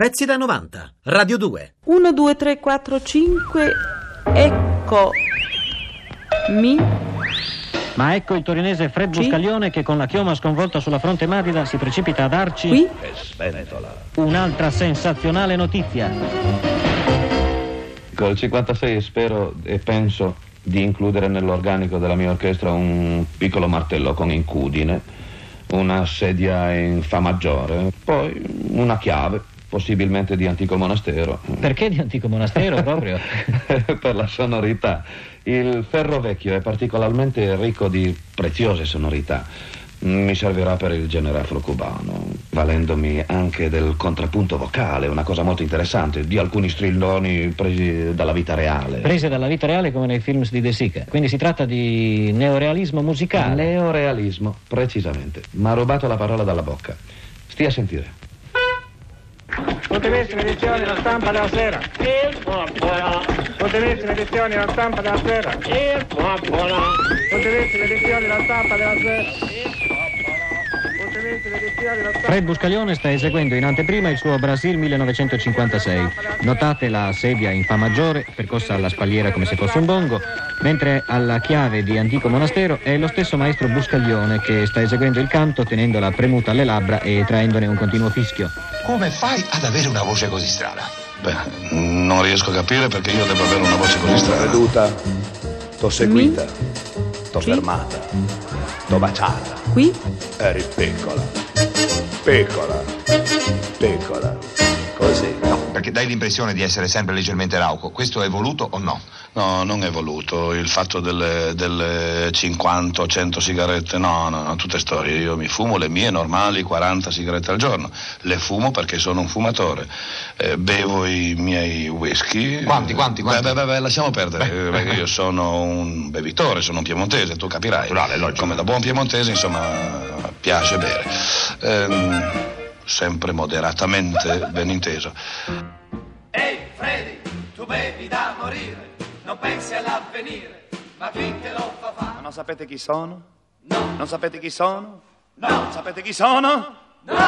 Pezzi da 90, Radio 2. 1, 2, 3, 4, 5. Ecco. Mi. Ma ecco il torinese Fred? Buscaglione che con la chioma sconvolta sulla fronte madida si precipita a darci Qui. un'altra sensazionale notizia. Col 56 spero e penso di includere nell'organico della mia orchestra un piccolo martello con incudine, una sedia in fa maggiore, poi una chiave, possibilmente di antico monastero. Perché di antico monastero proprio? per la sonorità. Il ferro vecchio è particolarmente ricco di preziose sonorità. Mi servirà per il genere afro-cubano, valendomi anche del contrappunto vocale, una cosa molto interessante, di alcuni strilloni presi dalla vita reale. Prese dalla vita reale come nei films di De Sica. Quindi si tratta di neorealismo musicale. Neorealismo, precisamente. Mi ha rubato la parola dalla bocca. Stia a sentire. Ultimissime edizioni la stampa della sera. Ultimissime edizioni la stampa della sera. Ultimissime edizioni la stampa della sera. Ultimissime edizioni la stampa. Fred Buscaglione sta eseguendo in anteprima il suo Brasil 1956. Notate la sedia in fa maggiore, percossa alla spalliera come se fosse un bongo, mentre alla chiave di antico monastero è lo stesso maestro Buscaglione che sta eseguendo il canto tenendola premuta alle labbra e traendone un continuo fischio. Come fai ad avere una voce così strana? Beh, non riesco a capire perché io devo avere una voce così strana. veduta, t'ho seguita, t'ho Sì? fermata, t'ho baciata. Qui. Eri piccola, piccola, piccola. Perché dai l'impressione di essere sempre leggermente rauco. Questo è voluto o no? No, non è voluto. Il fatto delle, delle 50 o 100 sigarette, no, no, no, tutte storie. Io mi fumo le mie normali 40 sigarette al giorno. Le fumo perché sono un fumatore. Eh, bevo i miei whisky. Quanti, quanti, quanti? Beh, beh, beh, lasciamo perdere, eh, perché io sono un bevitore, sono un piemontese, tu capirai. Naturale, logico. Come da buon piemontese, insomma, piace bere. Ehm, sempre moderatamente, ben inteso. Ehi Freddy, tu bevi da morire, non pensi all'avvenire, ma finché lo fa fa. Ma non sapete chi sono? No, Non sapete chi sono? no, Non sapete chi sono? no,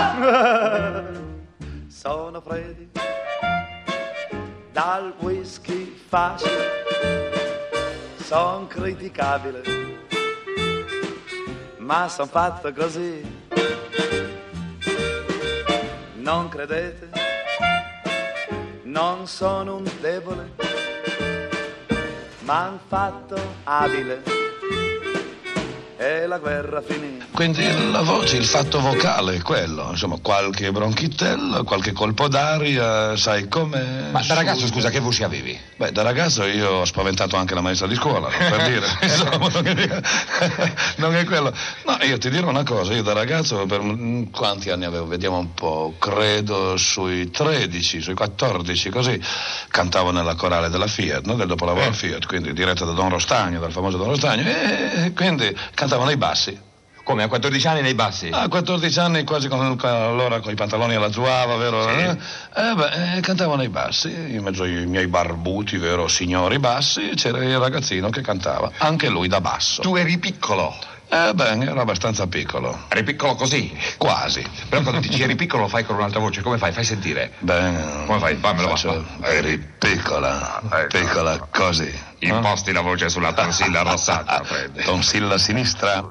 Sono Freddy. Dal whisky facile. Son criticabile. Ma son fatto così. Non credete? Non sono un debole. Ma han fatto abile. E la guerra finì. Quindi la voce, il fatto vocale è quello, insomma, qualche bronchitello, qualche colpo d'aria, sai come... Ma da ragazzo, scusa, che voce avevi? Beh, da ragazzo io ho spaventato anche la maestra di scuola, per dire, insomma, non è, quello. No, io ti dirò una cosa, io da ragazzo, per mm, quanti anni avevo? Vediamo un po', credo sui 13, sui 14, così, cantavo nella corale della Fiat, no? del dopolavoro Fiat, quindi diretta da Don Rostagno, dal famoso Don Rostagno, e quindi cantavo nei bassi. Come, a 14 anni nei bassi? A 14 anni quasi con, allora con i pantaloni alla zuava, vero? Sì. Eh, Eh, beh, eh, cantavo nei bassi, in mezzo ai miei barbuti, vero, signori bassi, c'era il ragazzino che cantava, anche lui da basso. Tu eri piccolo. Eh beh, ero abbastanza piccolo, Eri piccolo così. quasi. Però quando dici eri piccolo lo fai con un'altra voce. Come fai? Fai sentire. Beh, Come fai? Fammelo, faccio- va. Eri piccola, Ecco. piccola così. Imposti la voce sulla tonsilla rossata. Tonsilla sinistra.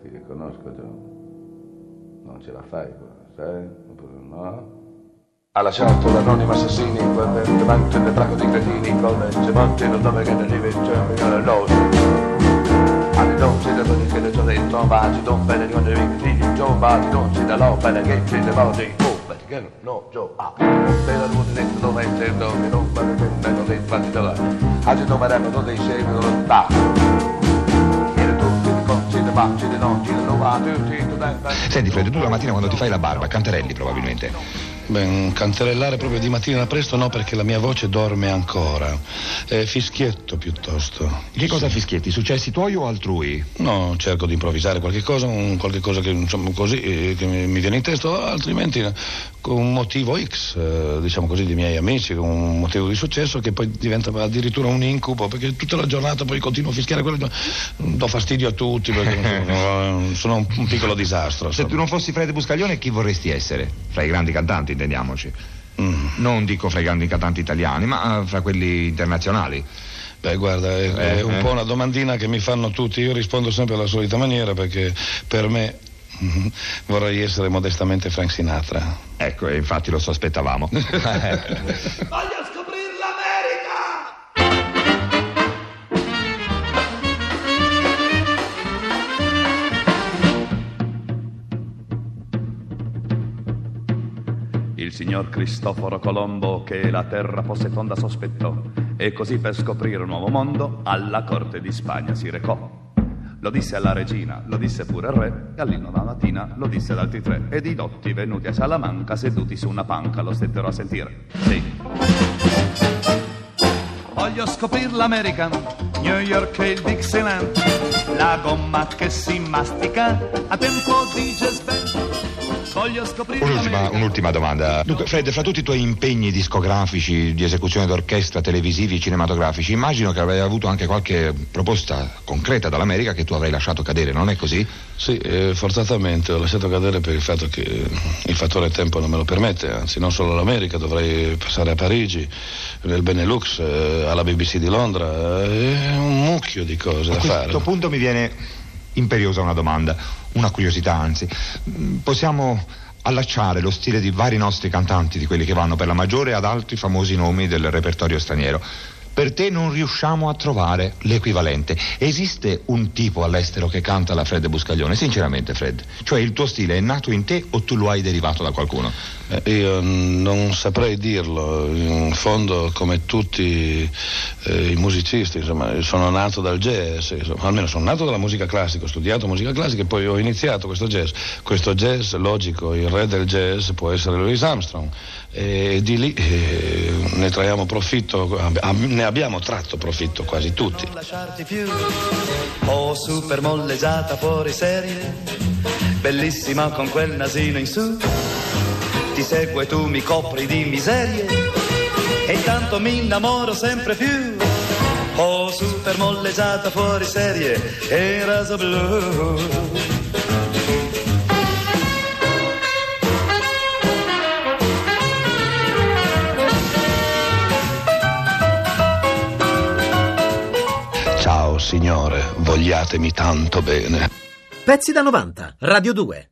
Ti riconosco John. Non ce la fai, sai? Oppure no? Ha lasciato l'anonimo assassini, davanti del drago di cretini, con le cemonti non dove che ne rivince l'oso. Alle donne dello che le giorni trovati, non bene con i vicini, giovani, non si dall'opera che ci ne modi. Oh, beh, che no, Gio, ah, non bene l'uno dentro dove intendo, che non per me, non è fatti da là. Oggi non verrebbe, non dei scemi, non sta. Senti Fred, tu la mattina quando ti fai la barba canterelli probabilmente. Beh, canterellare proprio di mattina presto no, perché la mia voce dorme ancora. Eh, fischietto piuttosto. Che cosa fischietti? Successi tuoi o altrui? No, cerco di improvvisare qualche cosa, un, qualche cosa che, insomma, così, eh, che mi, viene in testa, altrimenti eh, con un motivo X, eh, diciamo così, di miei amici, con un motivo di successo che poi diventa addirittura un incubo, perché tutta la giornata poi continuo a fischiare quello, do fastidio a tutti, perché sono un, un piccolo disastro. Se insomma. tu non fossi Fred Buscaglione, chi vorresti essere? Fra i grandi cantanti, intendiamoci. Mm. Non dico fra i grandi cantanti italiani, ma eh, fra quelli internazionali. Beh, guarda, è, è Eh, un eh. po' una domandina che mi fanno tutti. Io rispondo sempre alla solita maniera perché per me vorrei essere modestamente Frank Sinatra. Ecco, e infatti lo sospettavamo. signor Cristoforo Colombo che la terra fosse tonda sospettò e così per scoprire un nuovo mondo alla corte di Spagna si recò. Lo disse alla regina, lo disse pure al re, e all'inno mattina lo disse ad altri tre, ed i dotti venuti a Salamanca seduti su una panca lo stettero a sentire. Sì. Voglio scoprir l'America, New York e il Dixieland, la gomma che si mastica a tempo di scoprire Un'ultima, un'ultima domanda. Dunque, Fred, fra tutti i tuoi impegni discografici, di esecuzione d'orchestra, televisivi, cinematografici, immagino che avrai avuto anche qualche proposta concreta dall'America che tu avrai lasciato cadere, non è così? Sì, eh, forzatamente ho lasciato cadere per il fatto che eh, il fattore tempo non me lo permette, anzi non solo l'America, dovrei passare a Parigi, nel Benelux, eh, alla BBC di Londra, eh, un mucchio di cose A da questo fare. punto mi viene imperiosa una domanda, una curiosità anzi. Mm, Possiamo allacciare lo stile di vari nostri cantanti, di quelli che vanno per la maggiore, ad altri famosi nomi del repertorio straniero. Per te non riusciamo a trovare l'equivalente. Esiste un tipo all'estero che canta la Fred Buscaglione? Sinceramente, Fred. Cioè il tuo stile è nato in te o tu lo hai derivato da qualcuno? Eh, io non saprei dirlo, in fondo come tutti eh, i musicisti, insomma, sono nato dal jazz, insomma, almeno sono nato dalla musica classica, ho studiato musica classica e poi ho iniziato questo jazz. Questo jazz, logico, il re del jazz può essere Louis Armstrong e di lì eh, ne traiamo profitto, ne abbiamo tratto profitto quasi tutti. Non lasciarti più Oh super molleggiata fuori serie Bellissima con quel nasino in su Ti seguo e tu mi copri di miserie E intanto mi innamoro sempre più Oh super molleggiata fuori serie E raso blu Ciao signore, vogliatemi tanto bene. Pezzi da 90, Radio 2.